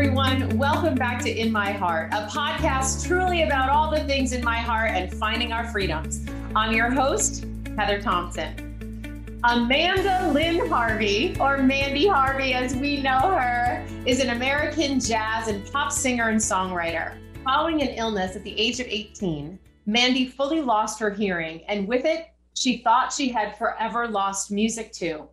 everyone. Welcome back to In My Heart, a podcast truly about all the things in my heart and finding our freedoms. I'm your host, Heather Thompson. Amanda Lynn Harvey, or Mandy Harvey as we know her, is an American jazz and pop singer and songwriter. Following an illness at the age of 18, Mandy fully lost her hearing, and with it, she thought she had forever lost music too.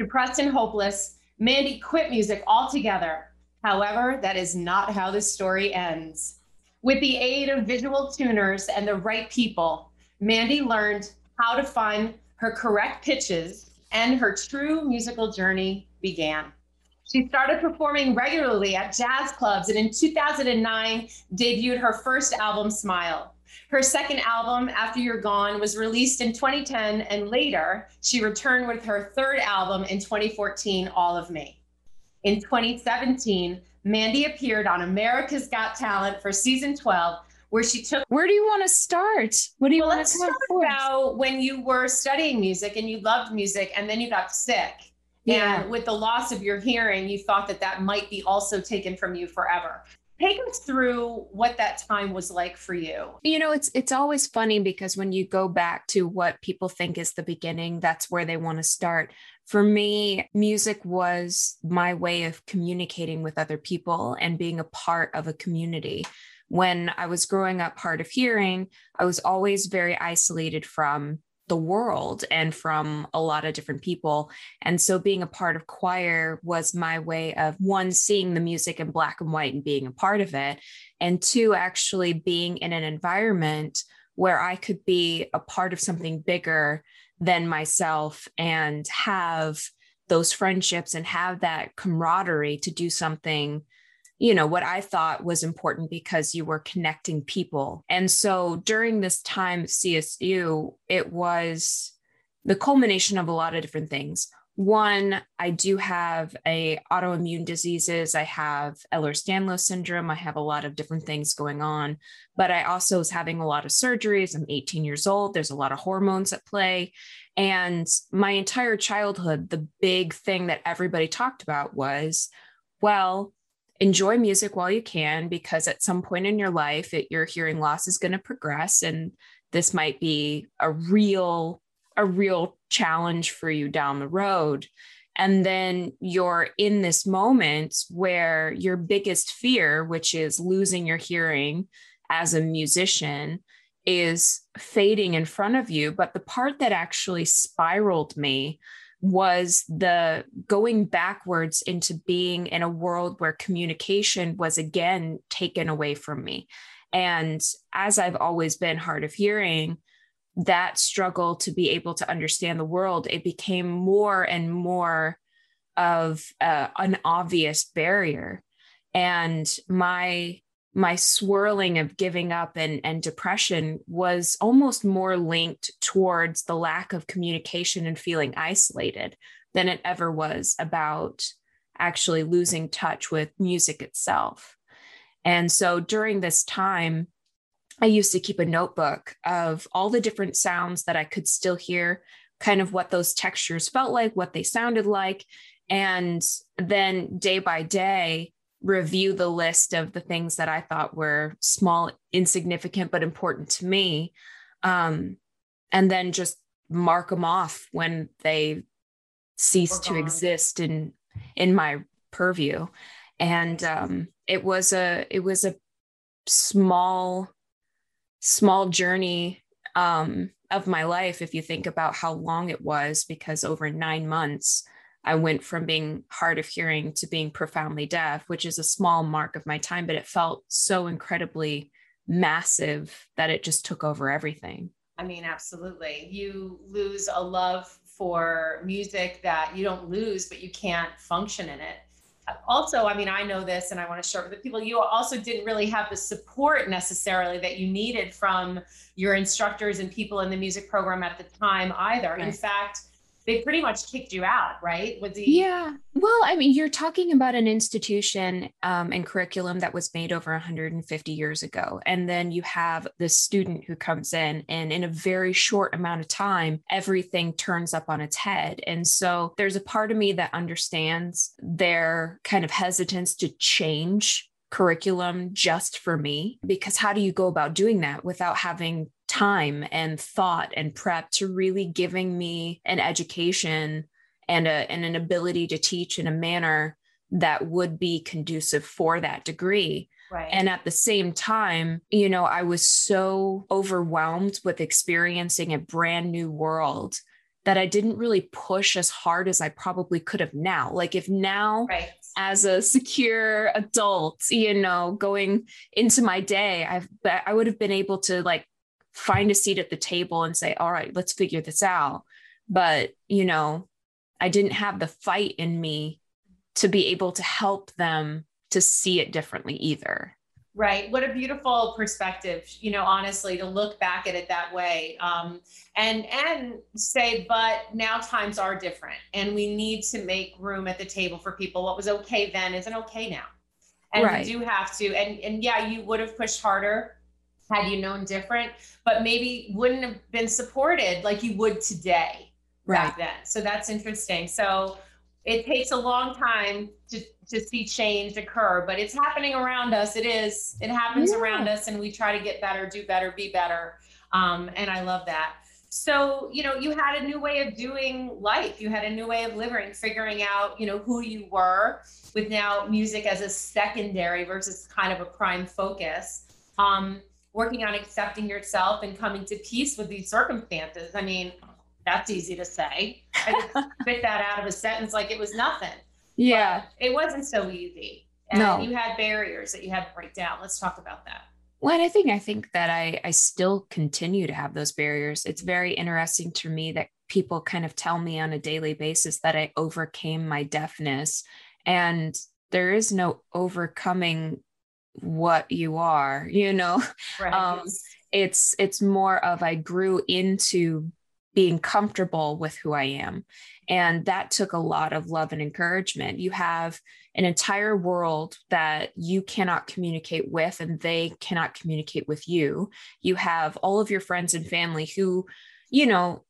Depressed and hopeless, Mandy quit music altogether However, that is not how this story ends. With the aid of visual tuners and the right people, Mandy learned how to find her correct pitches and her true musical journey began. She started performing regularly at jazz clubs and in 2009 debuted her first album, Smile. Her second album, After You're Gone, was released in 2010, and later she returned with her third album in 2014, All of Me. In 2017, Mandy appeared on America's Got Talent for season 12, where she took. Where do you want to start? What do you well, want to talk about when you were studying music and you loved music and then you got sick? Yeah. And with the loss of your hearing, you thought that that might be also taken from you forever. Take us through what that time was like for you. You know, it's it's always funny because when you go back to what people think is the beginning, that's where they want to start. For me, music was my way of communicating with other people and being a part of a community. When I was growing up hard of hearing, I was always very isolated from the world and from a lot of different people. And so being a part of choir was my way of one, seeing the music in black and white and being a part of it, and two, actually being in an environment where I could be a part of something bigger than myself and have those friendships and have that camaraderie to do something you know what i thought was important because you were connecting people. And so during this time csu it was the culmination of a lot of different things one i do have a autoimmune diseases. I have ehlers-danlos syndrome. I have a lot of different things going on but i also was having a lot of surgeries. I'm 18 years old. There's a lot of hormones at play. And my entire childhood the big thing that everybody talked about was well enjoy music while you can because at some point in your life it, your hearing loss is going to progress and this might be a real a real challenge for you down the road. And then you're in this moment where your biggest fear, which is losing your hearing as a musician, is fading in front of you. But the part that actually spiraled me was the going backwards into being in a world where communication was again taken away from me. And as I've always been hard of hearing, that struggle to be able to understand the world, it became more and more of uh, an obvious barrier. And my my swirling of giving up and, and depression was almost more linked towards the lack of communication and feeling isolated than it ever was about actually losing touch with music itself. And so during this time, I used to keep a notebook of all the different sounds that I could still hear, kind of what those textures felt like, what they sounded like. And then day by day, review the list of the things that I thought were small, insignificant, but important to me. Um, and then just mark them off when they cease to exist in in my purview and um, it was a it was a small small journey um, of my life if you think about how long it was because over nine months i went from being hard of hearing to being profoundly deaf which is a small mark of my time but it felt so incredibly massive that it just took over everything. I mean absolutely. You lose a love for music that you don't lose but you can't function in it also, I mean, I know this and I want to share with the people, you also didn't really have the support necessarily that you needed from your instructors and people in the music program at the time either. In fact, they pretty much kicked you out, right? Was he? Yeah. Well, I mean, you're talking about an institution um, and curriculum that was made over 150 years ago. And then you have the student who comes in, and in a very short amount of time, everything turns up on its head. And so there's a part of me that understands their kind of hesitance to change curriculum just for me because how do you go about doing that without having time and thought and prep to really giving me an education and, a, and an ability to teach in a manner that would be conducive for that degree. Right. And at the same time, you know, I was so overwhelmed with experiencing a brand new world that I didn't really push as hard as I probably could have now. Like if now right. as a secure adult, you know, going into my day, I've I would have been able to like find a seat at the table and say, all right, let's figure this out. But, you know, I didn't have the fight in me to be able to help them to see it differently either. Right. What a beautiful perspective, you know, honestly, to look back at it that way. Um, and and say, but now times are different and we need to make room at the table for people. What was okay then isn't okay now. And right. we do have to. And and yeah, you would have pushed harder had you known different, but maybe wouldn't have been supported like you would today right. back then. So that's interesting. So it takes a long time to, to see change occur, but it's happening around us. It is, it happens yeah. around us and we try to get better, do better, be better. Um, and I love that. So, you know, you had a new way of doing life. You had a new way of living, figuring out, you know, who you were with now music as a secondary versus kind of a prime focus. Um, working on accepting yourself and coming to peace with these circumstances. I mean, that's easy to say. I just spit that out of a sentence like it was nothing. Yeah. But it wasn't so easy. And no. you had barriers that you had to break down. Let's talk about that. Well, and I think I think that I I still continue to have those barriers. It's very interesting to me that people kind of tell me on a daily basis that I overcame my deafness. And there is no overcoming what you are you know? Right. um, it's it's more of i grew into being comfortable with who i am. And that took a lot of love and encouragement. You have an entire world that you cannot communicate with and they cannot communicate with you. You have all of your friends and family who you know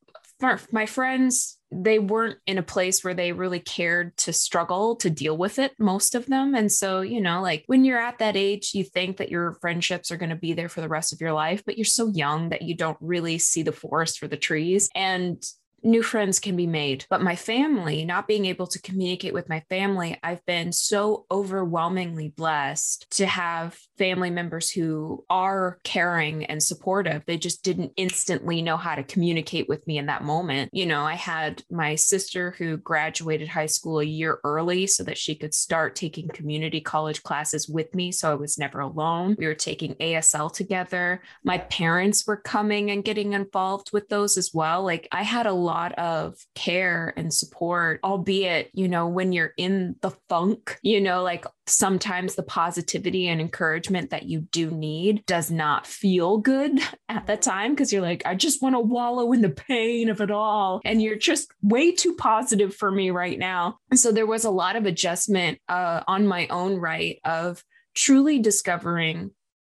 my friends they weren't in a place where they really cared to struggle to deal with it most of them. And so you know like when you're at that age you think that your friendships are going to be there for the rest of your life but you're so young that you don't really see the forest for the trees. And new friends can be made. But my family, not being able to communicate with my family, I've been so overwhelmingly blessed to have family members who are caring and supportive. They just didn't instantly know how to communicate with me in that moment. You know, I had my sister who graduated high school a year early so that she could start taking community college classes with me. So I was never alone. We were taking ASL together. My parents were coming and getting involved with those as well. Like I had a lot of care and support, albeit, you know, when you're in the funk, you know, like sometimes the positivity and encouragement that you do need does not feel good at the time because you're like, I just want to wallow in the pain of it all. And you're just way too positive for me right now. So there was a lot of adjustment uh, on my own right of truly discovering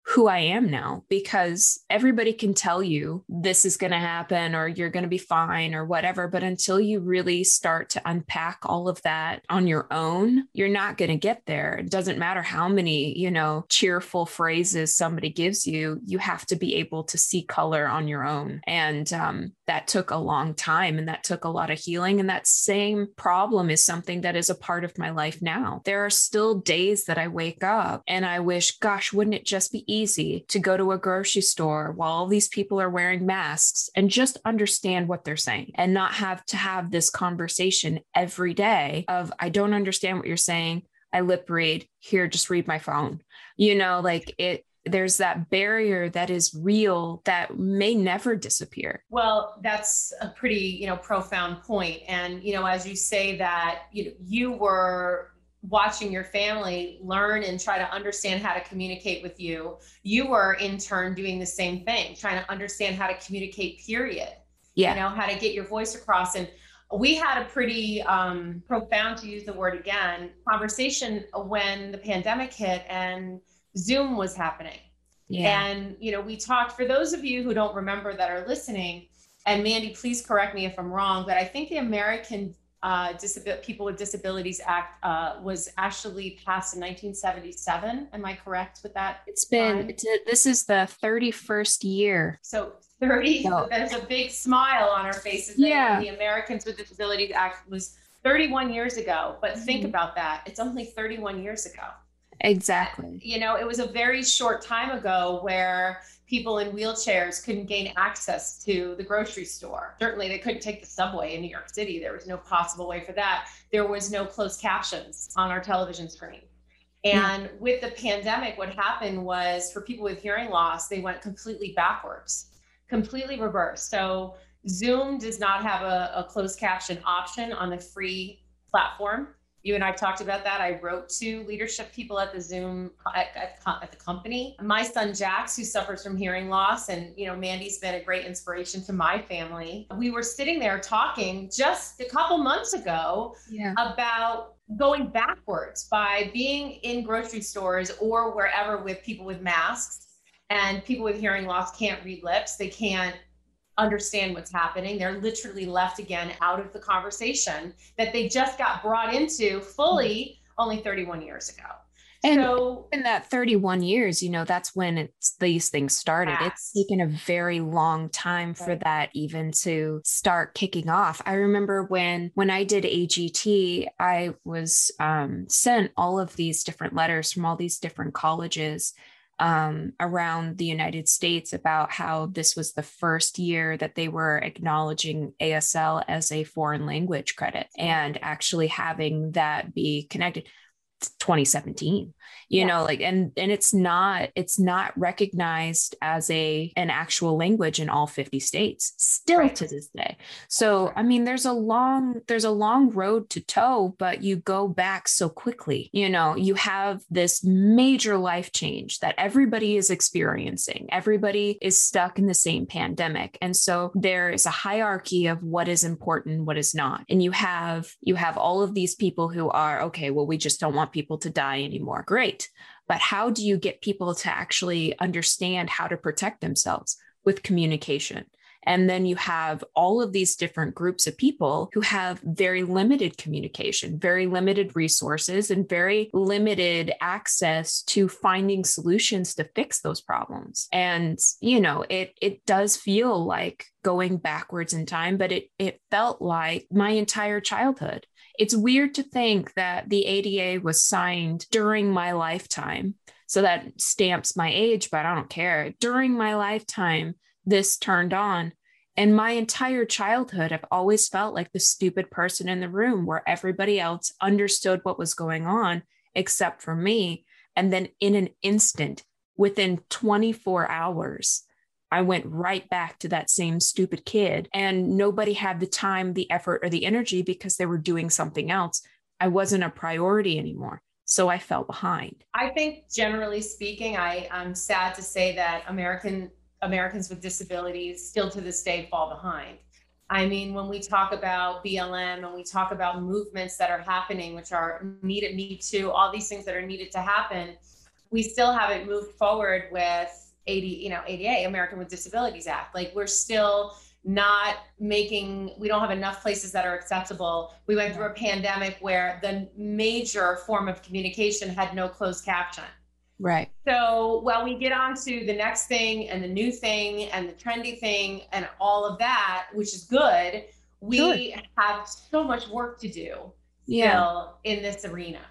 who I am now because everybody can tell you this is going to happen or you're going to be fine or whatever. But until you really start to unpack all of that on your own, you're not going to get there. It doesn't matter how many, you know, cheerful phrases somebody gives you, you have to be able to see color on your own. And um, that took a long time and that took a lot of healing. And that same problem is something that is a part of my life now. There are still days that I wake up and I wish, gosh, wouldn't it just be easy to go to a grocery store while all these people are wearing masks and just understand what they're saying and not have to have this conversation every day of, I don't understand what you're saying. I lip read. Here, just read my phone. You know, like it, there's that barrier that is real that may never disappear. Well, that's a pretty, you know, profound point. And, you know, as you say that, you know, you were watching your family learn and try to understand how to communicate with you, you were in turn doing the same thing, trying to understand how to communicate, period. Yeah. You know, how to get your voice across. And we had a pretty um, profound, to use the word again, conversation when the pandemic hit and Zoom was happening. Yeah. And, you know, we talked for those of you who don't remember that are listening, and Mandy, please correct me if I'm wrong, but I think the American uh, Disabil- People with Disabilities Act uh, was actually passed in 1977. Am I correct with that? It's been, it's a, this is the 31st year. So 30, so there's a big smile on our faces. Yeah. The Americans with Disabilities Act was 31 years ago. But think mm-hmm. about that. It's only 31 years ago. Exactly. You know, it was a very short time ago where people in wheelchairs couldn't gain access to the grocery store. Certainly, they couldn't take the subway in New York City. There was no possible way for that. There was no closed captions on our television screen. Hmm. And yeah. with the pandemic, what happened was for people with hearing loss, they went completely backwards, completely reversed. So, Zoom does not have a, a closed caption option on the free platform you and I've talked about that. I wrote to leadership people at the Zoom at, at, at, the company. My son Jax, who suffers from hearing loss, and you know, Mandy's been a great inspiration to my family. We were sitting there talking just a couple months ago yeah. about going backwards by being in grocery stores or wherever with people with masks and people with hearing loss can't read lips. They can't understand what's happening. They're literally left again out of the conversation that they just got brought into fully only 31 years ago. And so, in that 31 years, you know, that's when it's these things started. It's taken a very long time right. for that even to start kicking off. I remember when when I did AGT, I was um, sent all of these different letters from all these different colleges um, around the United States about how this was the first year that they were acknowledging ASL as a foreign language credit and actually having that be connected. 2017 you yeah. know like and and it's not it's not recognized as a an actual language in all 50 states still right. to this day so i mean there's a long there's a long road to toe but you go back so quickly you know you have this major life change that everybody is experiencing everybody is stuck in the same pandemic and so there is a hierarchy of what is important what is not and you have you have all of these people who are okay well we just don't want people to die anymore great. But how do you get people to actually understand how to protect themselves with communication? And then you have all of these different groups of people who have very limited communication, very limited resources, and very limited access to finding solutions to fix those problems. And, you know, it it does feel like going backwards in time, but it it felt like my entire childhood. It's weird to think that the ADA was signed during my lifetime. So that stamps my age, but I don't care. During my lifetime, this turned on. And my entire childhood, I've always felt like the stupid person in the room where everybody else understood what was going on except for me. And then in an instant, within 24 hours, I went right back to that same stupid kid. And nobody had the time, the effort, or the energy because they were doing something else. I wasn't a priority anymore. So I fell behind. I think generally speaking, I, I'm sad to say that American Americans with disabilities still to this day fall behind. I mean, when we talk about BLM and we talk about movements that are happening, which are needed, Me Too, all these things that are needed to happen, we still haven't moved forward with AD, you know, ADA, American with Disabilities Act. Like we're still not making we don't have enough places that are accessible we went through a pandemic where the major form of communication had no closed caption right so while we get on to the next thing and the new thing and the trendy thing and all of that which is good we good. have so much work to do yeah. still in this arena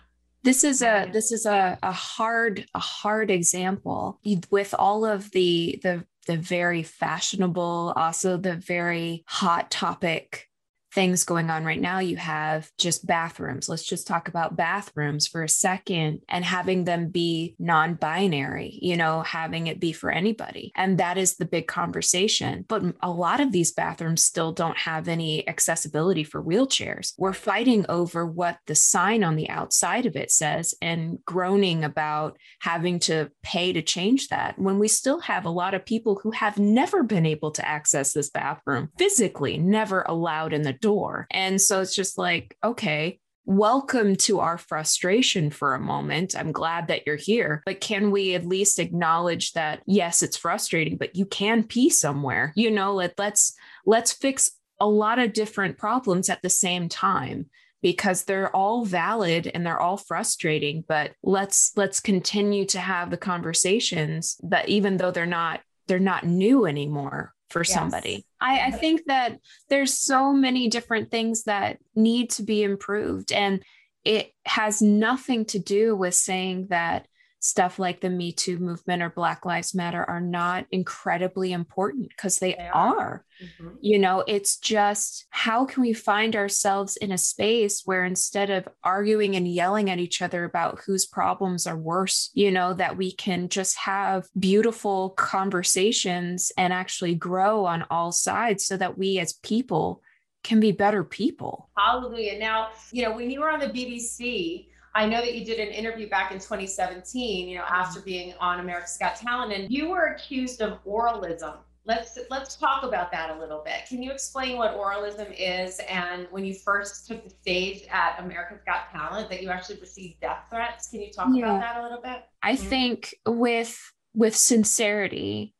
this is a this is a, a hard a hard example with all of the the the very fashionable also the very hot topic things going on right now. You have just bathrooms. Let's just talk about bathrooms for a second and having them be non binary, you know, having it be for anybody. And that is the big conversation. But a lot of these bathrooms still don't have any accessibility for wheelchairs. We're fighting over what the sign on the outside of it says and groaning about having to pay to change that when we still have a lot of people who have never been able to access this bathroom physically, never allowed in the door. And so it's just like, okay, welcome to our frustration for a moment. I'm glad that you're here, but can we at least acknowledge that yes, it's frustrating, but you can pee somewhere. You know, let let's let's fix a lot of different problems at the same time because they're all valid and they're all frustrating but let's let's continue to have the conversations that even though they're not they're not new anymore for yes. somebody I, I think that there's so many different things that need to be improved and it has nothing to do with saying that stuff like the Me Too movement or Black Lives Matter are not incredibly important because they, they, are. are. Mm-hmm. You know, it's just how can we find ourselves in a space where instead of arguing and yelling at each other about whose problems are worse, you know, that we can just have beautiful conversations and actually grow on all sides so that we as people can be better people. Hallelujah. Now, you know, when you were on the BBC, I know that you did an interview back in 2017, you know, after being on America's Got Talent, and you were accused of oralism. Let's let's talk about that a little bit. Can you explain what oralism is and when you first took the stage at America's Got Talent that you actually received death threats? Can you talk yeah. about that a little bit? I mm-hmm. think with with sincerity,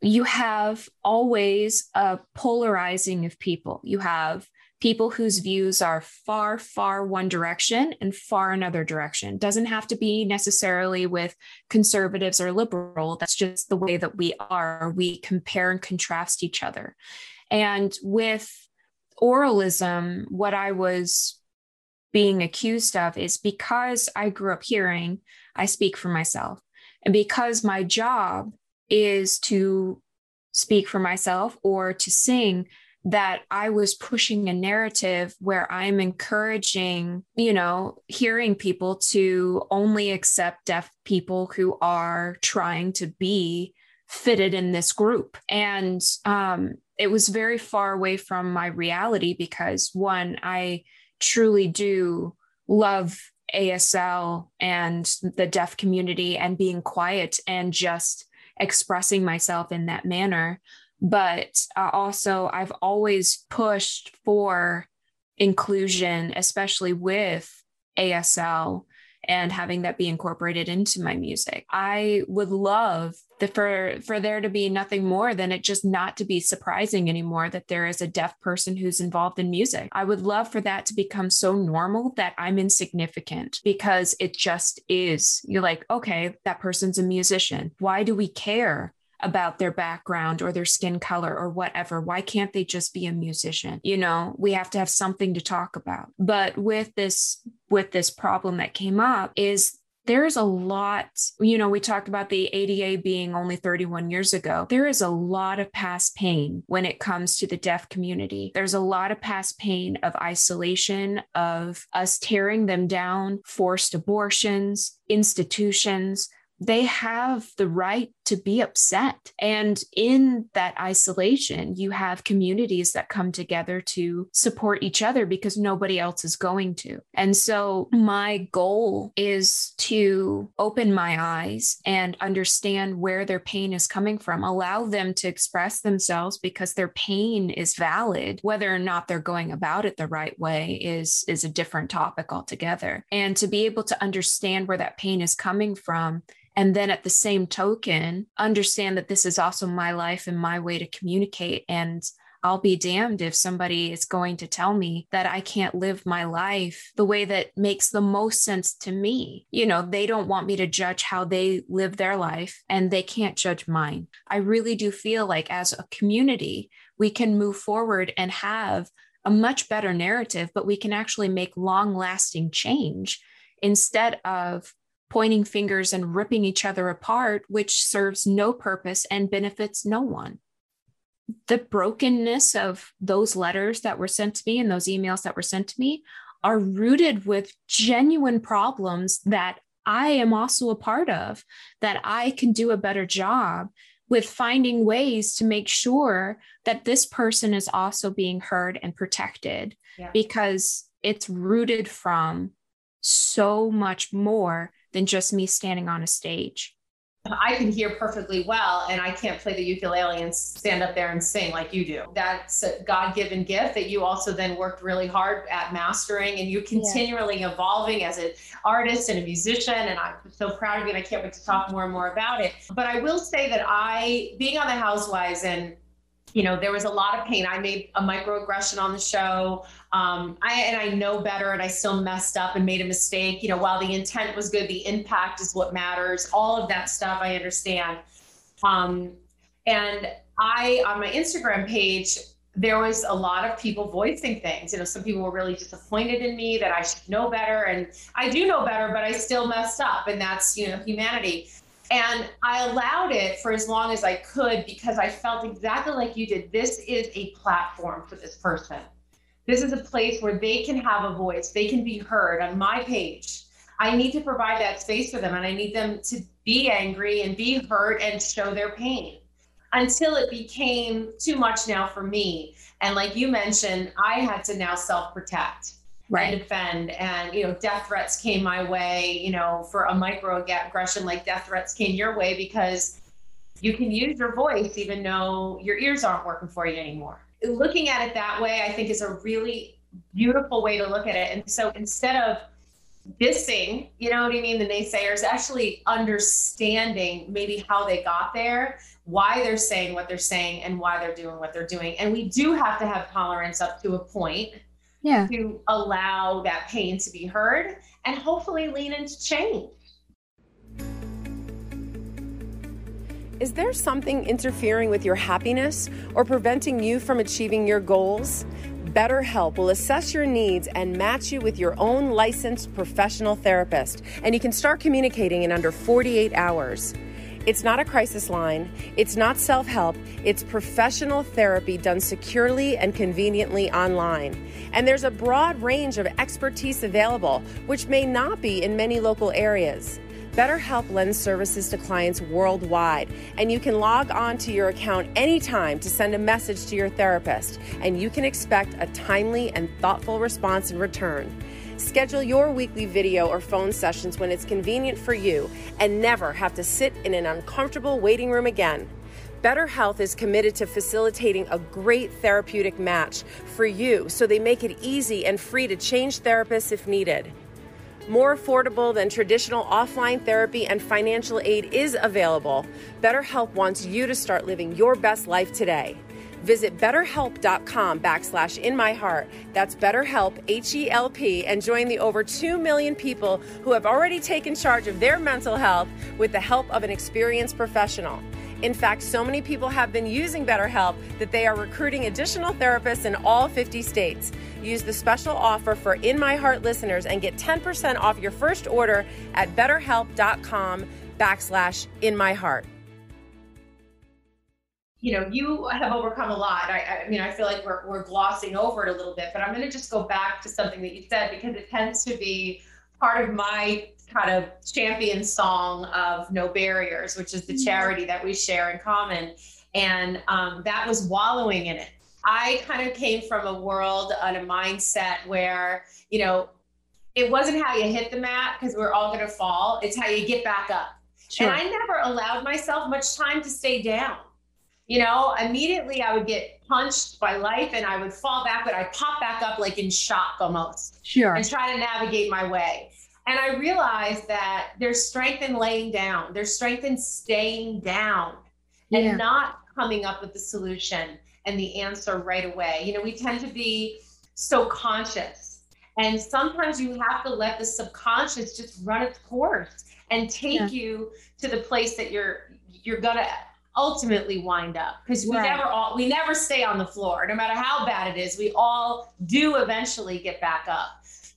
you have always a polarizing of people. You have people whose views are far, far one direction and far another direction. Doesn't have to be necessarily with conservatives or liberal. That's just the way that we are. We compare and contrast each other. And with oralism, what I was being accused of is because I grew up hearing, I speak for myself. And because my job is to speak for myself or to sing, that I was pushing a narrative where I'm encouraging, you know, hearing people to only accept deaf people who are trying to be fitted in this group. And um, it was very far away from my reality because, one, I truly do love ASL and the deaf community and being quiet and just expressing myself in that manner but uh, also I've always pushed for inclusion, especially with ASL and having that be incorporated into my music. I would love the, for for there to be nothing more than it just not to be surprising anymore that there is a deaf person who's involved in music. I would love for that to become so normal that I'm insignificant because it just is. You're like, okay, that person's a musician. Why do we care? About their background or their skin color or whatever. Why can't they just be a musician? You know, we have to have something to talk about. But with this with this problem that came up is there's a lot, you know, we talked about the ADA being only 31 years ago. There is a lot of past pain when it comes to the deaf community. There's a lot of past pain of isolation, of us tearing them down, forced abortions, institutions, they have the right to be upset. And in that isolation, you have communities that come together to support each other because nobody else is going to. And so, my goal is to open my eyes and understand where their pain is coming from, allow them to express themselves because their pain is valid. Whether or not they're going about it the right way is, is a different topic altogether. And to be able to understand where that pain is coming from and then at the same token, understand that this is also my life and my way to communicate. And I'll be damned if somebody is going to tell me that I can't live my life the way that makes the most sense to me. You know, they don't want me to judge how they live their life and they can't judge mine. I really do feel like as a community, we can move forward and have a much better narrative, but we can actually make long lasting change instead of pointing fingers and ripping each other apart, which serves no purpose and benefits no one. The brokenness of those letters that were sent to me and those emails that were sent to me are rooted with genuine problems that I am also a part of, that I can do a better job with finding ways to make sure that this person is also being heard and protected yeah. because it's rooted from so much more than just me standing on a stage. I can hear perfectly well and I can't play the ukulele and stand up there and sing like you do. That's a God given gift that you also then worked really hard at mastering and you're continually yeah. evolving as an artist and a musician. And I'm so proud of you and I can't wait to talk more and more about it. But I will say that I, being on the Housewives and you know, there was a lot of pain. I made a microaggression on the show. Um, I and I know better, and I still messed up and made a mistake. You know, while the intent was good, the impact is what matters. All of that stuff I understand. Um, and I on my Instagram page, there was a lot of people voicing things. You know, some people were really disappointed in me that I should know better, and I do know better, but I still messed up, and that's you know humanity. And I allowed it for as long as I could because I felt exactly like you did. This is a platform for this person. This is a place where they can have a voice, they can be heard on my page. I need to provide that space for them and I need them to be angry and be hurt and show their pain until it became too much now for me. And like you mentioned, I had to now self protect right. and defend. And, you know, death threats came my way, you know, for a microaggression like death threats came your way because you can use your voice even though your ears aren't working for you anymore. Looking at it that way, I think is a really beautiful way to look at it. And so instead of dissing, you know what I mean, the naysayers, actually understanding maybe how they got there, why they're saying what they're saying, and why they're doing what they're doing. And we do have to have tolerance up to a point yeah. to allow that pain to be heard and hopefully lean into change. Is there something interfering with your happiness or preventing you from achieving your goals? BetterHelp will assess your needs and match you with your own licensed professional therapist, and you can start communicating in under 48 hours. It's not a crisis line, it's not self help, it's professional therapy done securely and conveniently online. And there's a broad range of expertise available, which may not be in many local areas. BetterHelp lends services to clients worldwide, and you can log on to your account anytime to send a message to your therapist, and you can expect a timely and thoughtful response in return. Schedule your weekly video or phone sessions when it's convenient for you and never have to sit in an uncomfortable waiting room again. BetterHelp is committed to facilitating a great therapeutic match for you so they make it easy and free to change therapists if needed. More affordable than traditional offline therapy and financial aid is available. BetterHelp wants you to start living your best life today. Visit betterhelp.com backslash in my heart. That's betterhelp, H E L P, and join the over 2 million people who have already taken charge of their mental health with the help of an experienced professional. In fact, so many people have been using BetterHelp that they are recruiting additional therapists in all 50 states. Use the special offer for In My Heart listeners and get 10% off your first order at betterhelp.com backslash in my heart you know, you have overcome a lot. I, I, mean, I feel like we're, we're glossing over it a little bit, but I'm going to just go back to something that you said because it tends to be part of my kind of champion song of No Barriers, which is the mm-hmm. charity that we share in common. And um, that was wallowing in it. I kind of came from a world and a mindset where, you know, it wasn't how you hit the mat because we're all going to fall, it's how you get back up. Sure. And I never allowed myself much time to stay down you know, immediately I would get punched by life and I would fall back, but I'd pop back up like in shock almost. Sure. And try to navigate my way. And I realized that there's strength in laying down, there's strength in staying down and yeah. not coming up with the solution and the answer right away. You know, we tend to be so conscious. And sometimes you have to let the subconscious just run its course and take yeah. you to the place that you're you're gonna ultimately wind up because we right. never all we never stay on the floor. No matter how bad it is we all do eventually get back up.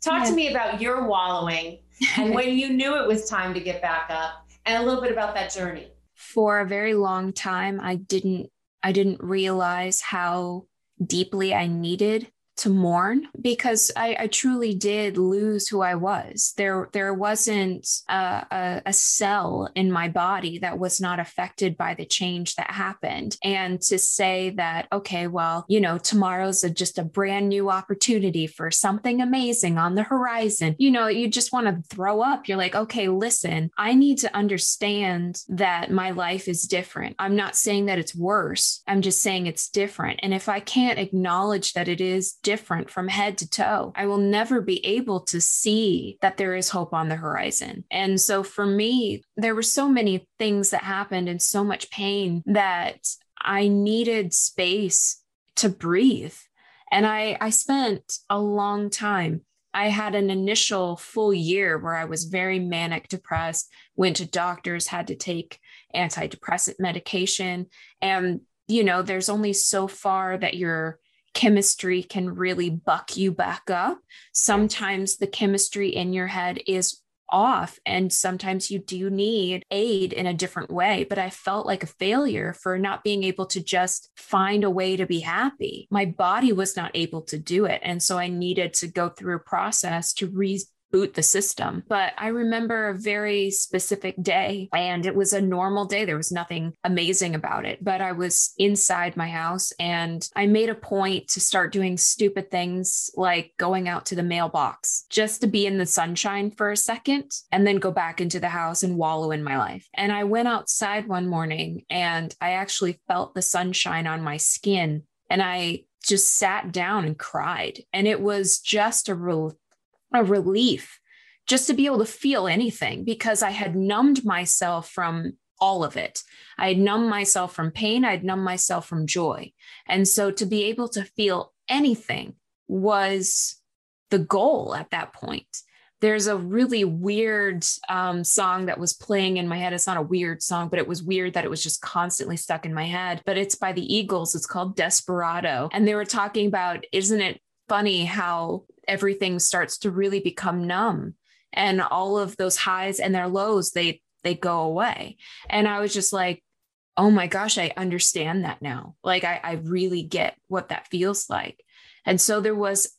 Talk to me about your wallowing and when you knew it was time to get back up and a little bit about that journey. For a very long time i didn't i didn't realize how deeply i needed to mourn because I, I, truly did lose who I was. There, there wasn't a, a, a, cell in my body that was not affected by the change that happened. And to say that, okay, well, you know, tomorrow's a, just a brand new opportunity for something amazing on the horizon, you know, you just want to throw up. You're like, okay, listen, I need to understand that my life is different. I'm not saying that it's worse. I'm just saying it's different. And if I can't acknowledge that it is different from head to toe. I will never be able to see that there is hope on the horizon. And so for me, there were so many things that happened and so much pain that I needed space to breathe. And I, I spent a long time. I had an initial full year where I was very manic depressed, went to doctors, had to take antidepressant medication. And, you know, there's only so far that you're chemistry can really buck you back up. Sometimes the chemistry in your head is off and sometimes you do need aid in a different way but i felt like a failure for not being able to just find a way to be happy my body was not able to do it and so i needed to go through a process to re- boot the system. But I remember a very specific day, and it was a normal day. There was nothing amazing about it, but I was inside my house and I made a point to start doing stupid things like going out to the mailbox just to be in the sunshine for a second and then go back into the house and wallow in my life. And I went outside one morning and I actually felt the sunshine on my skin and I just sat down and cried. And it was just a real a relief just to be able to feel anything because I had numbed myself from all of it. I had numbed myself from pain, I'd numbed myself from joy. And so to be able to feel anything was the goal at that point. There's a really weird um, song that was playing in my head. It's not a weird song, but it was weird that it was just constantly stuck in my head. But it's by the Eagles. It's called Desperado. And they were talking about, isn't it funny how everything starts to really become numb. And all of those highs and their lows they they go away. And i was just like oh my gosh i understand that now. Like i, I really get what that feels like. And so there was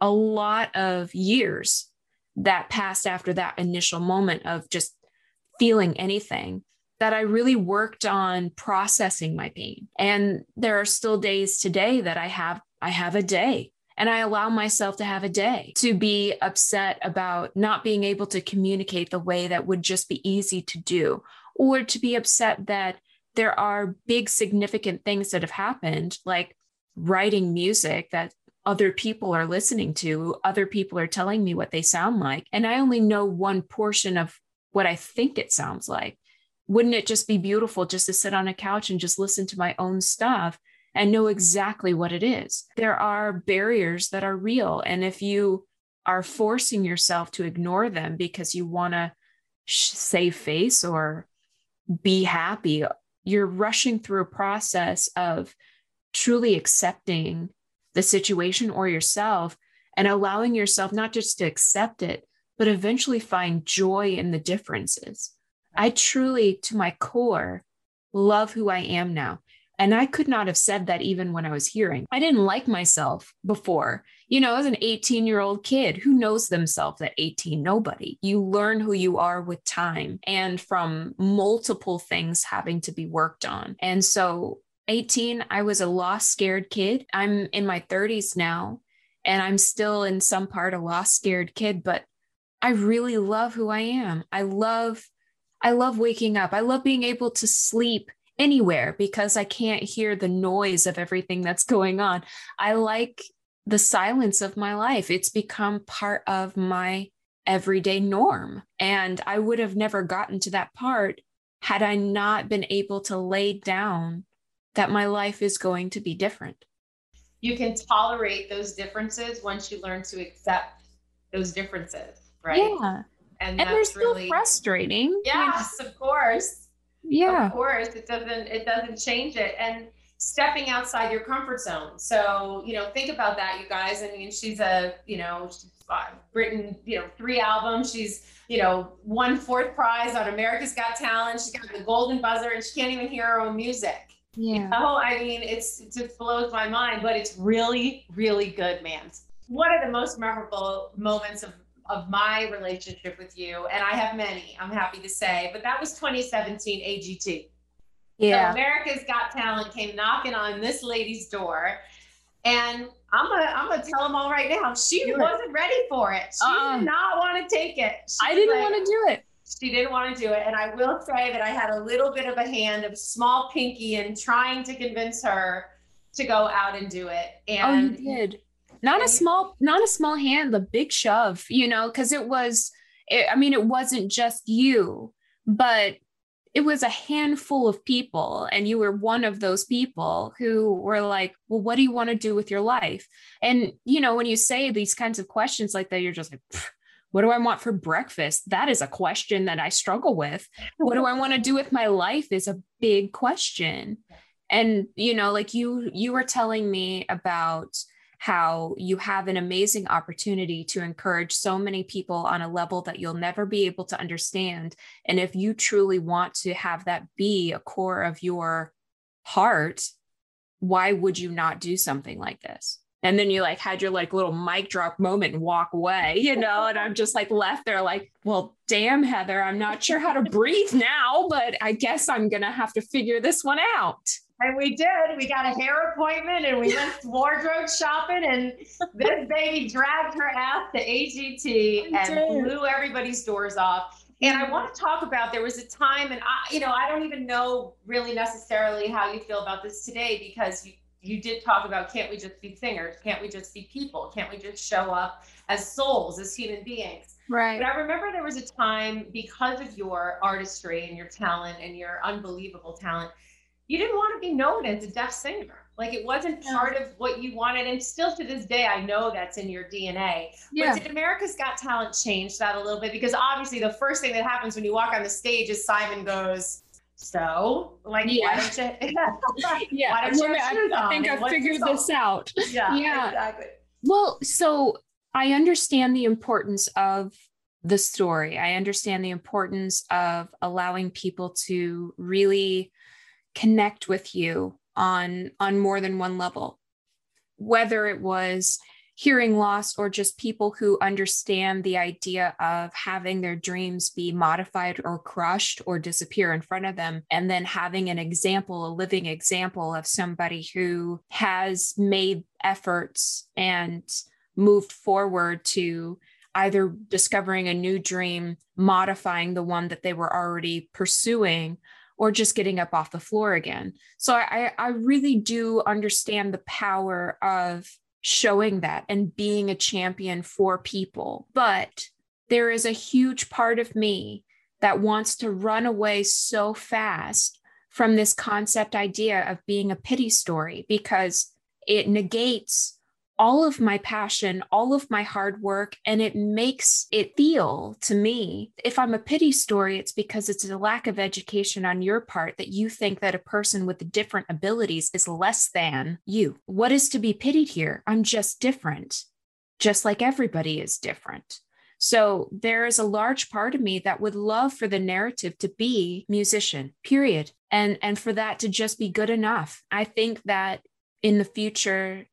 a lot of years that passed after that initial moment of just feeling anything that I really worked on processing my pain. And there are still days today that I have I have a day and I allow myself to have a day to be upset about not being able to communicate the way that would just be easy to do, or to be upset that there are big, significant things that have happened, like writing music that other people are listening to, other people are telling me what they sound like. And I only know one portion of what I think it sounds like. Wouldn't it just be beautiful just to sit on a couch and just listen to my own stuff and know exactly what it is. There are barriers that are real. And if you are forcing yourself to ignore them because you want to sh- save face or be happy, you're rushing through a process of truly accepting the situation or yourself and allowing yourself not just to accept it, but eventually find joy in the differences. I truly, to my core, love who I am now. And I could not have said that even when I was hearing. I didn't like myself before. You know, as an 18 year old kid, who knows themselves at 18? Nobody. You learn who you are with time and from multiple things having to be worked on. And so, 18, I was a lost, scared kid. I'm in my 30s now, and I'm still in some part a lost, scared kid, but I really love who I am. I love. I love waking up. I love being able to sleep anywhere because I can't hear the noise of everything that's going on. I like the silence of my life. It's become part of my everyday norm. And I would have never gotten to that part had I not been able to lay down that my life is going to be different. You can tolerate those differences once you learn to accept those differences, right? Yeah. And, and they're still really, frustrating. Yes, of course yeah. of course it doesn't it doesn't change it. And stepping outside your comfort zone. So you know think about that you guys. I mean she's a you know she's uh, written you know three albums. She's you know won fourth prize on america's got talent. She's got the golden buzzer and she can't even hear her own music. Yeah. Oh, I mean, it's it just blows my mind, but it's really, really good, man. One of the most memorable moments of of my relationship with you, and I have many, I'm happy to say, but that was 2017 AGT. Yeah. So America's Got Talent came knocking on this lady's door. And I'm gonna I'm gonna tell them all right now. She Do wasn't ready for it. She Uh-uh. did not want to take it. She I didn't like- want to do it. she didn't want to do it. And I will say that I had a little bit of a hand of small pinky in trying to convince her to go out and do it. Oh, you did. Not a small, not a small hand, the big shove, you know, because it was, it, I mean, it wasn't just you, but it was a handful of people. And you were one of those people who were like, well, what do you want to do with your life? And, you know, when you say these kinds of questions like that, you're just like, what do I want for breakfast? That is a question that I struggle with. What do I want to do with my life is a big question. And, you know, like you, you were telling me about how you have an amazing opportunity to encourage so many people on a level that you'll never be able to understand. And if you truly want to have that be a core of your heart, why would you not do something like this? And then you like had your like little mic drop moment and walk away, you know, and I'm just like left there like, well, damn, Heather, I'm not sure how to breathe now, but I guess I'm going to have to figure this one out. and we did. We got a hair appointment and we went wardrobe shopping and this baby dragged her ass to AGT and blew everybody's doors off. And I want to talk about there was a time, and I, you know, I don't even know really necessarily how you feel about this today because you you did talk about can't we just be singers? Can't we just be people? Can't we just show up as souls, as human beings? Right. But I remember there was a time because of your artistry and your talent and your unbelievable talent, you didn't want to be known as a deaf singer. Like it wasn't part of what you wanted. And still to this day, I know that's in your DNA. Yeah. But did America's Got Talent change that a little bit? Because obviously the first thing that happens when you walk on the stage is Simon goes, so like why don't you yeah. why don't you I, I think I figured this out. yeah, Yeah. exactly. Well, so I understand the importance of the story. I understand the importance of allowing people to really connect with you on on more than one level. Whether it was hearing loss or just people who understand the idea of having their dreams be modified or crushed or disappear in front of them. And then having an example a living example of somebody who has made efforts and moved forward to either discovering a new dream modifying the one that they were already pursuing or just getting up off the floor again. So i i really do understand the power of showing that and being a champion for people. But there is a huge part of me that wants to run away so fast from this concept idea of being a pity story because it negates all of my passion, all of my hard work, and it makes it feel to me if I'm a pity story, it's because it's a lack of education on your part that you think that a person with different abilities is less than you. What is to be pitied here? I'm just different, just like everybody is different. So there is a large part of me that would love for the narrative to be musician, period. And and for that to just be good enough. I think that in the future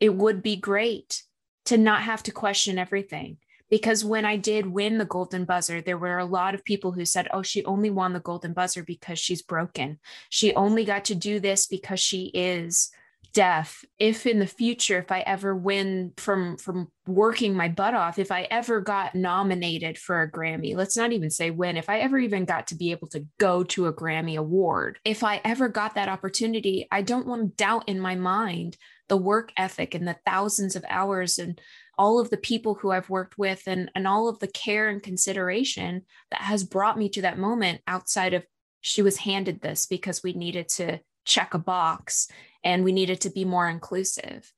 it would be great to not have to question everything. Because when I did win the Golden Buzzer, there were a lot of people who said, oh, she only won the Golden Buzzer because she's broken. She only got to do this because she is deaf. If in the future, if I ever win from from working my butt off, if I ever got nominated for a Grammy, let's not even say win, if I ever even got to be able to go to a Grammy award, if I ever got that opportunity, I don't want to doubt in my mind the work ethic and the thousands of hours and all of the people who I've worked with and, and all of the care and consideration that has brought me to that moment outside of she was handed this because we needed to check a box and we needed to be more inclusive.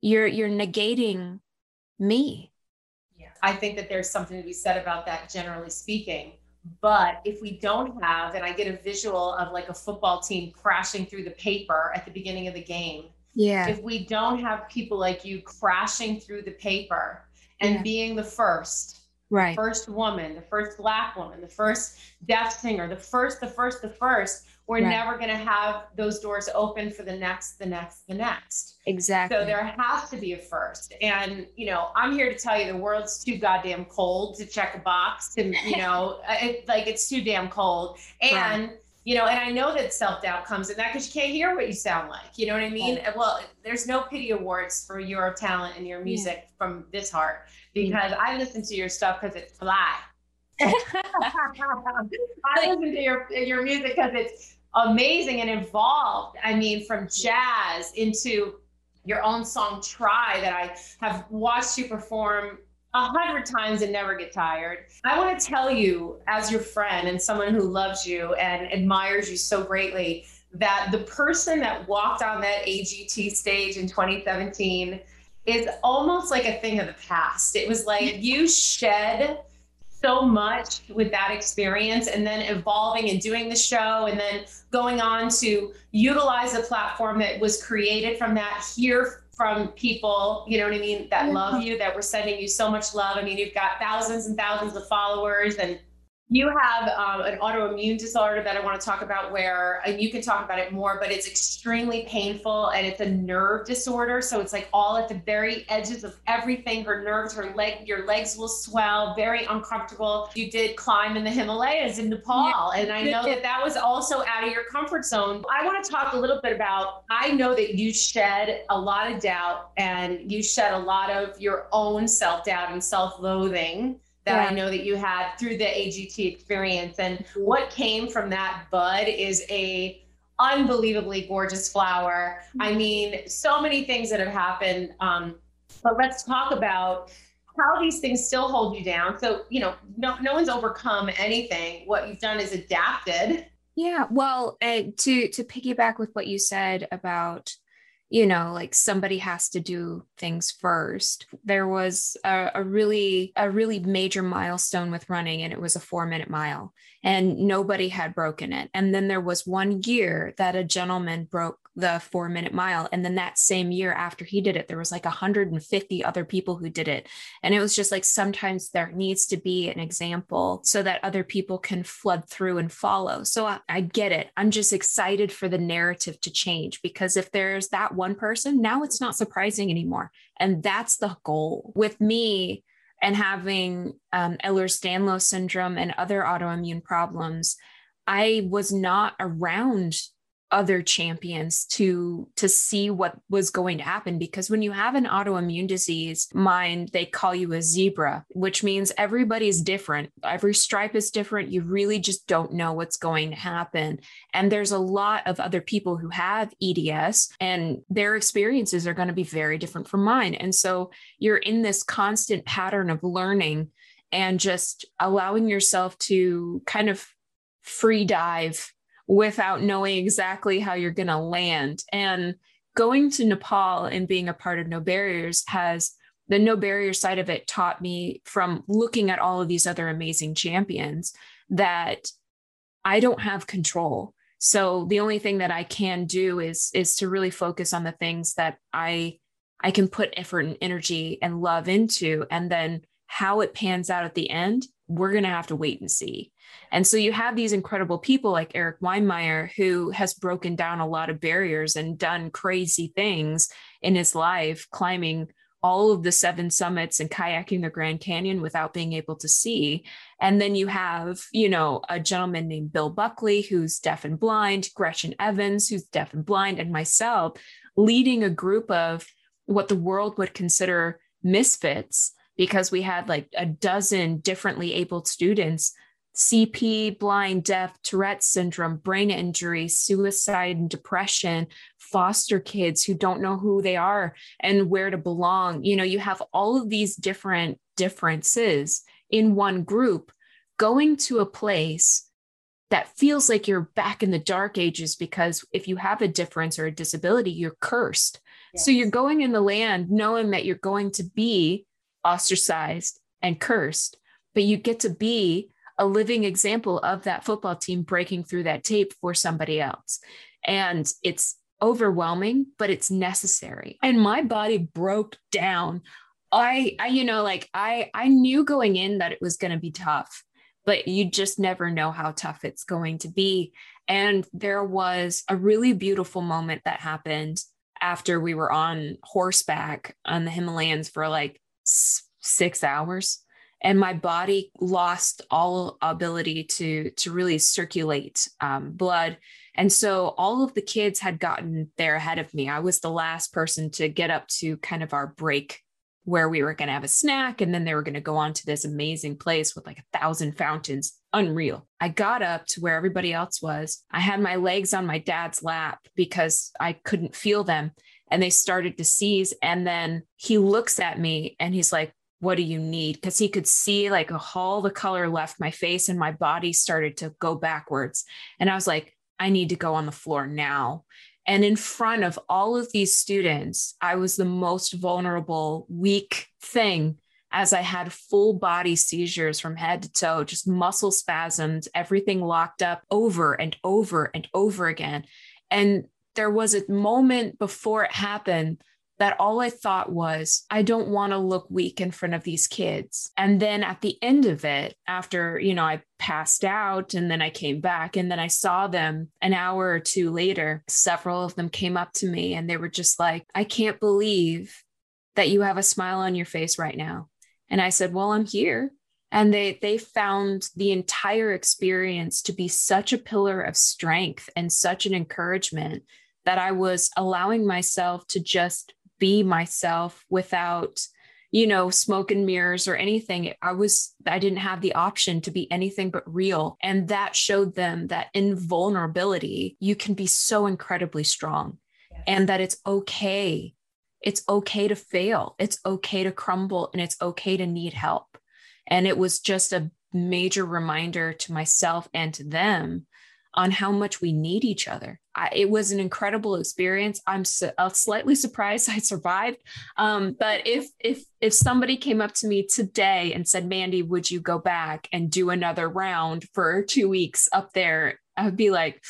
You're you're negating me. Yeah, I think that there's something to be said about that, generally speaking. But if we don't have, and I get a visual of like a football team crashing through the paper at the beginning of the game, Yeah. if we don't have people like you crashing through the paper and Yeah. being the first right. first woman, the first black woman, the first deaf singer, the first, the first, the first, we're Right. never going to have those doors open for the next, the next, the next. Exactly. So there has to be a first. And, you know, I'm here to tell you the world's too goddamn cold to check a box and, you know, uh, it, like it's too damn cold. And, you know, and I know that self doubt comes in that because you can't hear what you sound like. You know what I mean? Well, there's no pity awards for your talent and your music from this heart because I listen to your stuff because it's fly. I listen to your your music because it's amazing and involved. I mean, from jazz into your own song "Try" that I have watched you perform a hundred times and never get tired. I want to tell you, as your friend and someone who loves you and admires you so greatly, that the person that walked on that AGT stage in 2017 is almost like a thing of the past. It was like you shed so much with that experience and then evolving and doing the show and then going on to utilize a platform that was created from that hear from people you know what i mean that love you that were sending you so much love. I mean you've got thousands and thousands of followers and you have um, an autoimmune disorder that I want to talk about where, and you can talk about it more, but it's extremely painful and it's a nerve disorder. So it's like all at the very edges of everything. Her nerves, her leg, your legs will swell, very uncomfortable. You did climb in the Himalayas in Nepal. And I know that that was also out of your comfort zone. I want to talk a little bit about, I know that you shed a lot of doubt and you shed a lot of your own self doubt and self loathing that I know that you had through the AGT experience. And what came from that bud is a unbelievably gorgeous flower. I mean, so many things that have happened. Um, but let's talk about how these things still hold you down. So, you know, no, no one's overcome anything. What you've done is adapted. Yeah, well, uh, to to piggyback with what you said about, you know, like somebody has to do things first. There was a, a really a really major milestone with running, and it was a four minute mile, and nobody had broken it. And then there was one year that a gentleman broke the four minute mile, and then that same year after he did it, there was like 150 other people who did it, and it was just like sometimes there needs to be an example so that other people can flood through and follow. So I, I get it. I'm just excited for the narrative to change because if there's that one person, now it's not surprising anymore. And that's the goal. With me and having um, Ehlers Danlos syndrome and other autoimmune problems, I was not around other champions to to see what was going to happen because when you have an autoimmune disease mind they call you a zebra which means everybody's different. Every stripe is different. You really just don't know what's going to happen. And there's a lot of other people who have eds and their experiences are going to be very different from mine. And so you're in this constant pattern of learning and just allowing yourself to kind of free dive without knowing exactly how you're going to land. And going to Nepal and being a part of No Barriers has the No Barrier side of it taught me from looking at all of these other amazing champions that I don't have control. So the only thing that I can do is is to really focus on the things that I I can put effort and energy and love into and then how it pans out at the end, we're going to have to wait and see. And so you have these incredible people like Erik Weihenmayer, who has broken down a lot of barriers and done crazy things in his life, climbing all of the seven summits and kayaking the Grand Canyon without being able to see. And then you have, you know, a gentleman named Bill Buckley, who's deaf and blind, Gretchen Evans, who's deaf and blind, and myself leading a group of what the world would consider misfits because we had like a dozen differently abled students CP, blind, deaf, Tourette syndrome, brain injury, suicide and depression, foster kids who don't know who they are and where to belong. You know, you have all of these different differences in one group going to a place that feels like you're back in the dark ages because if you have a difference or a disability, you're cursed. So you're going in the land knowing that you're going to be ostracized and cursed, but you get to be a living example of that football team breaking through that tape for somebody else. And it's overwhelming, but it's necessary. And my body broke down I, I, you know, like I, I knew going in that it was going to be tough, but you just never know how tough it's going to be. And there was a really beautiful moment that happened after we were on horseback on the Himalayas for like six hours and my body lost all ability to to really circulate um, blood. And so all of the kids had gotten there ahead of me. I was the last person to get up to kind of our break where we were going to have a snack and then they were going to go on to this amazing place with like a thousand fountains. Unreal. I got up to where everybody else was. I had my legs on my dad's lap because i couldn't feel them and they started to seize. And then he looks at me and he's like what do you need? Because he could see like all the color left my face and my body started to go backwards. And i was like i need to go on the floor now. And in front of all of these students i was the most vulnerable weak thing as i had full body seizures from head to toe just muscle spasms everything locked up over and over and over again. And there was a moment before it happened that all I thought was, I don't want to look weak in front of these kids. And then at the end of it, after, you know, I passed out and then I came back and then I saw them an hour or two later, several of them came up to me and they were just like, I can't believe that you have a smile on your face right now. And I said, Well, I'm here. And they they found the entire experience to be such a pillar of strength and such an encouragement that I was allowing myself to just be myself without you know smoke and mirrors or anything. I was i didn't have the option to be anything but real. And that showed them that in vulnerability you can be so incredibly strong yes. and that it's okay. It's okay to fail. It's okay to crumble and it's okay to need help. And it was just a major reminder to myself and to them on how much we need each other. I, it was an incredible experience. I'm su- uh, slightly surprised I survived. Um, but if if if somebody came up to me today and said, "Mandy, would you go back and do another round for two weeks up there?" I would be like,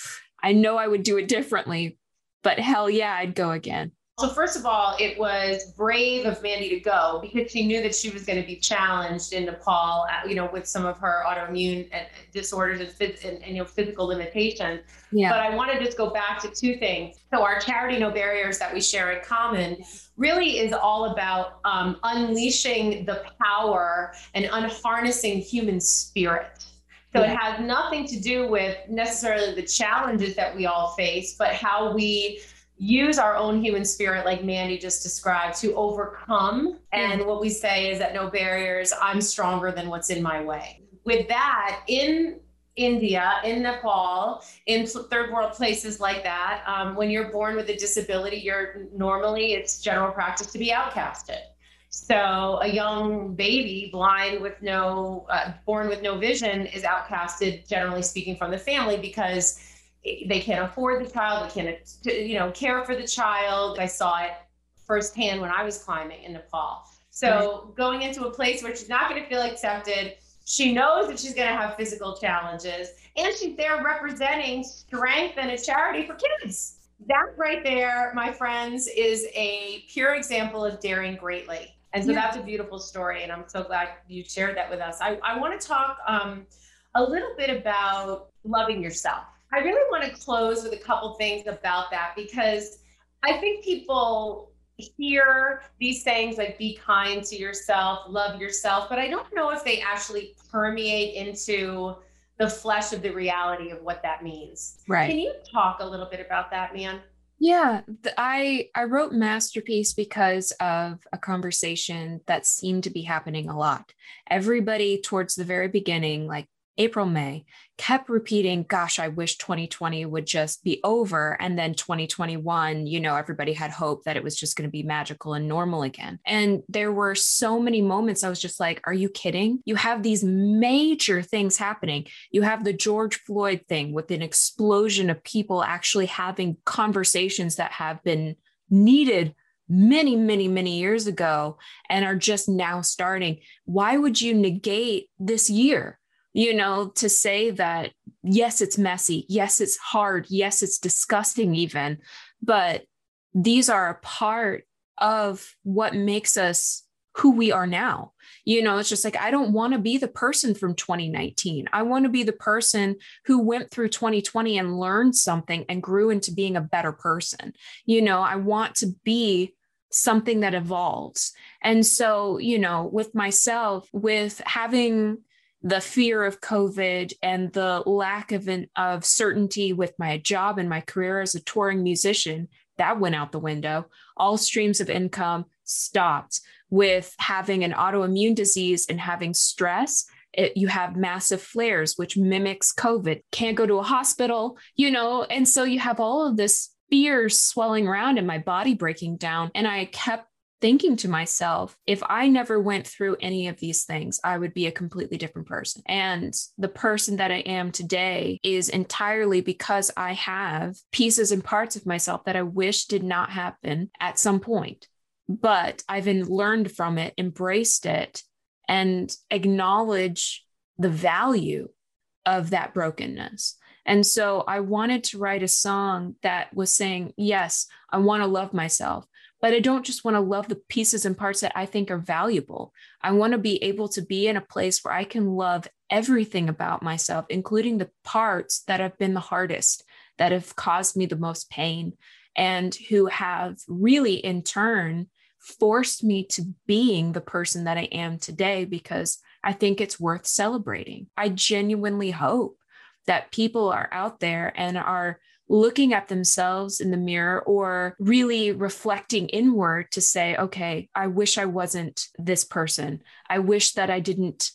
"I know I would do it differently, but hell yeah, I'd go again." So first of all, it was brave of Mandy to go because she knew that she was going to be challenged in Nepal, uh, you know, with some of her autoimmune uh, disorders and, and, and you know physical limitations. Yeah. But I want to just go back to two things. So our charity No Barriers that we share in common really is all about um, unleashing the power and unharnessing human spirit. So it has nothing to do with necessarily the challenges that we all face, but how we use our own human spirit, like Mandy just described, to overcome. And what we say is that no barriers, I'm stronger than what's in my way. With that, in India, in Nepal, in third world places like that, um, when you're born with a disability, you're normally it's general practice to be outcasted. So a young baby, blind with no, uh, born with no vision, is outcasted, generally speaking, from the family because they can't afford the child, they can't, you know, care for the child. I saw it firsthand when I was climbing in Nepal. So going into a place where she's not going to feel accepted, she knows that she's going to have physical challenges, and she's there representing strength and a charity for kids. That right there, my friends, is a pure example of daring greatly. And so yeah. that's a beautiful story. And I'm so glad you shared that with us. I, I want to talk um, a little bit about loving yourself I really want to close with a couple things about that because I think people hear these sayings like be kind to yourself, love yourself, but I don't know if they actually permeate into the flesh of the reality of what that means. Right. Can you talk a little bit about that, man? Yeah, I I wrote masterpiece because of a conversation that seemed to be happening a lot. Everybody towards the very beginning like April, May, kept repeating, Gosh, I wish 2020 would just be over. And then 2021, you know, everybody had hope that it was just going to be magical and normal again. And there were so many moments I was just like, Are you kidding? You have these major things happening. You have the George Floyd thing with an explosion of people actually having conversations that have been needed many, many, many years ago and are just now starting. Why would you negate this year? You know, to say that, yes, it's messy. Yes, it's hard. Yes, it's disgusting, even. But these are a part of what makes us who we are now. You know, it's just like, I don't want to be the person from 2019. I want to be the person who went through 2020 and learned something and grew into being a better person. You know, I want to be something that evolves. And so, you know, with myself, with having the fear of COVID and the lack of, an, of certainty with my job and my career as a touring musician, that went out the window. All streams of income stopped with having an autoimmune disease and having stress. It, you have massive flares, which mimics COVID. Can't go to a hospital, you know, and so you have all of this fear swelling around and my body breaking down. And I kept thinking to myself, if I never went through any of these things, I would be a completely different person. And the person that I am today is entirely because I have pieces and parts of myself that I wish did not happen at some point but I've learned from it, embraced it, and acknowledge the value of that brokenness. And so I wanted to write a song that was saying, yes, I want to love myself, but I don't just want to love the pieces and parts that I think are valuable. I want to be able to be in a place where I can love everything about myself, including the parts that have been the hardest, that have caused me the most pain, and who have really, in turn, forced me to being the person that I am today because I think it's worth celebrating. I genuinely hope that people are out there and are looking at themselves in the mirror or really reflecting inward to say, okay, I wish I wasn't this person. I wish that I didn't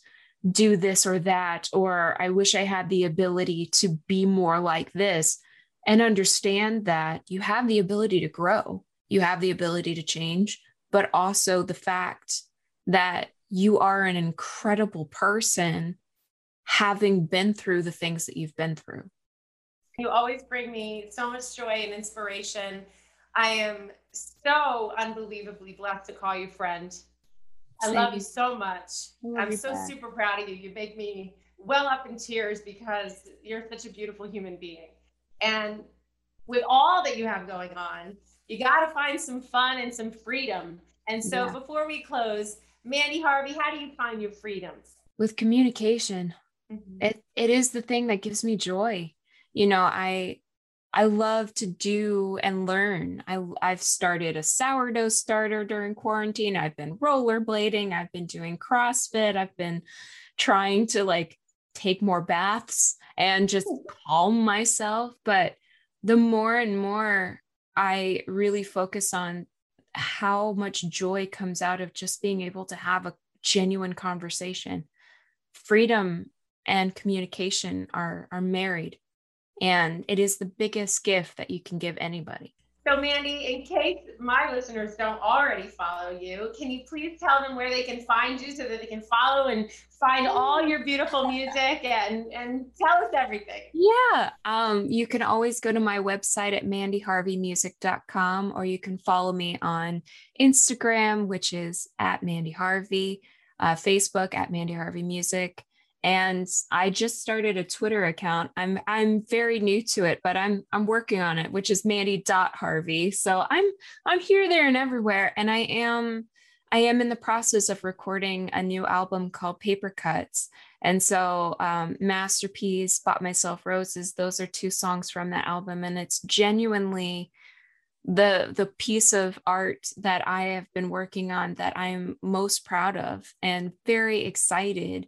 do this or that, or I wish I had the ability to be more like this. And understand that you have the ability to grow, you have the ability to change, but also the fact that you are an incredible person having been through the things that you've been through. You always bring me so much joy and inspiration. I am so unbelievably blessed to call you friend. I love you so much. I'm so back. super proud of you. You make me well up in tears because you're such a beautiful human being. And with all that you have going on, you got to find some fun and some freedom. And so yeah. before we close, Mandy Harvey, how do you find your freedoms? With communication. Mm-hmm. It it is the thing that gives me joy. You know, I I love to do and learn. I I've started a sourdough starter during quarantine. I've been rollerblading, I've been doing CrossFit, I've been trying to like take more baths and just calm myself, but the more and more I really focus on how much joy comes out of just being able to have a genuine conversation. Freedom and communication are are married and it is the biggest gift that you can give anybody. So, Mandy, in case my listeners don't already follow you, can you please tell them where they can find you so that they can follow and find all your beautiful music and, and tell us everything? Yeah. Um, you can always go to my website at mandyharveymusic.com or you can follow me on Instagram, which is at Mandy Harvey, uh, Facebook at Mandy Harvey Music and I just started a Twitter account. I'm I'm very new to it, but I'm I'm working on it, which is Mandy.Harvey. So I'm I'm here, there, and everywhere. And I am I am in the process of recording a new album called Paper Cuts. And so um, Masterpiece, Bought Myself Roses, those are two songs from that album. And it's genuinely the the piece of art that I have been working on that I'm most proud of and very excited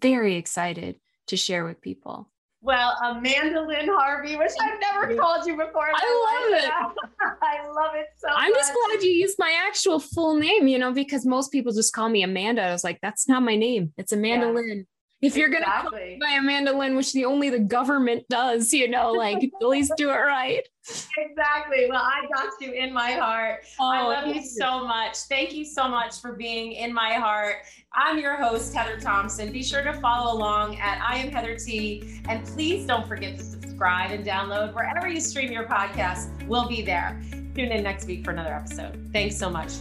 very excited to share with people. Well, Amanda Lynn Harvey, which I've never called you before. I love it. I love it so I'm much. just glad you used my actual full name, you know, because most people just call me Amanda. I was like, that's not my name. It's Amanda yeah. Lynn. If you're exactly. gonna by Amanda Lynn, which the only the government does, you know, like at least do it right. Exactly. Well, I got you in my heart. Oh, I love you so much. Thank you so much for being in my heart. I'm your host, Heather Thompson. Be sure to follow along at I am Heather T. And please don't forget to subscribe and download wherever you stream your podcast. We'll be there. Tune in next week for another episode. Thanks so much.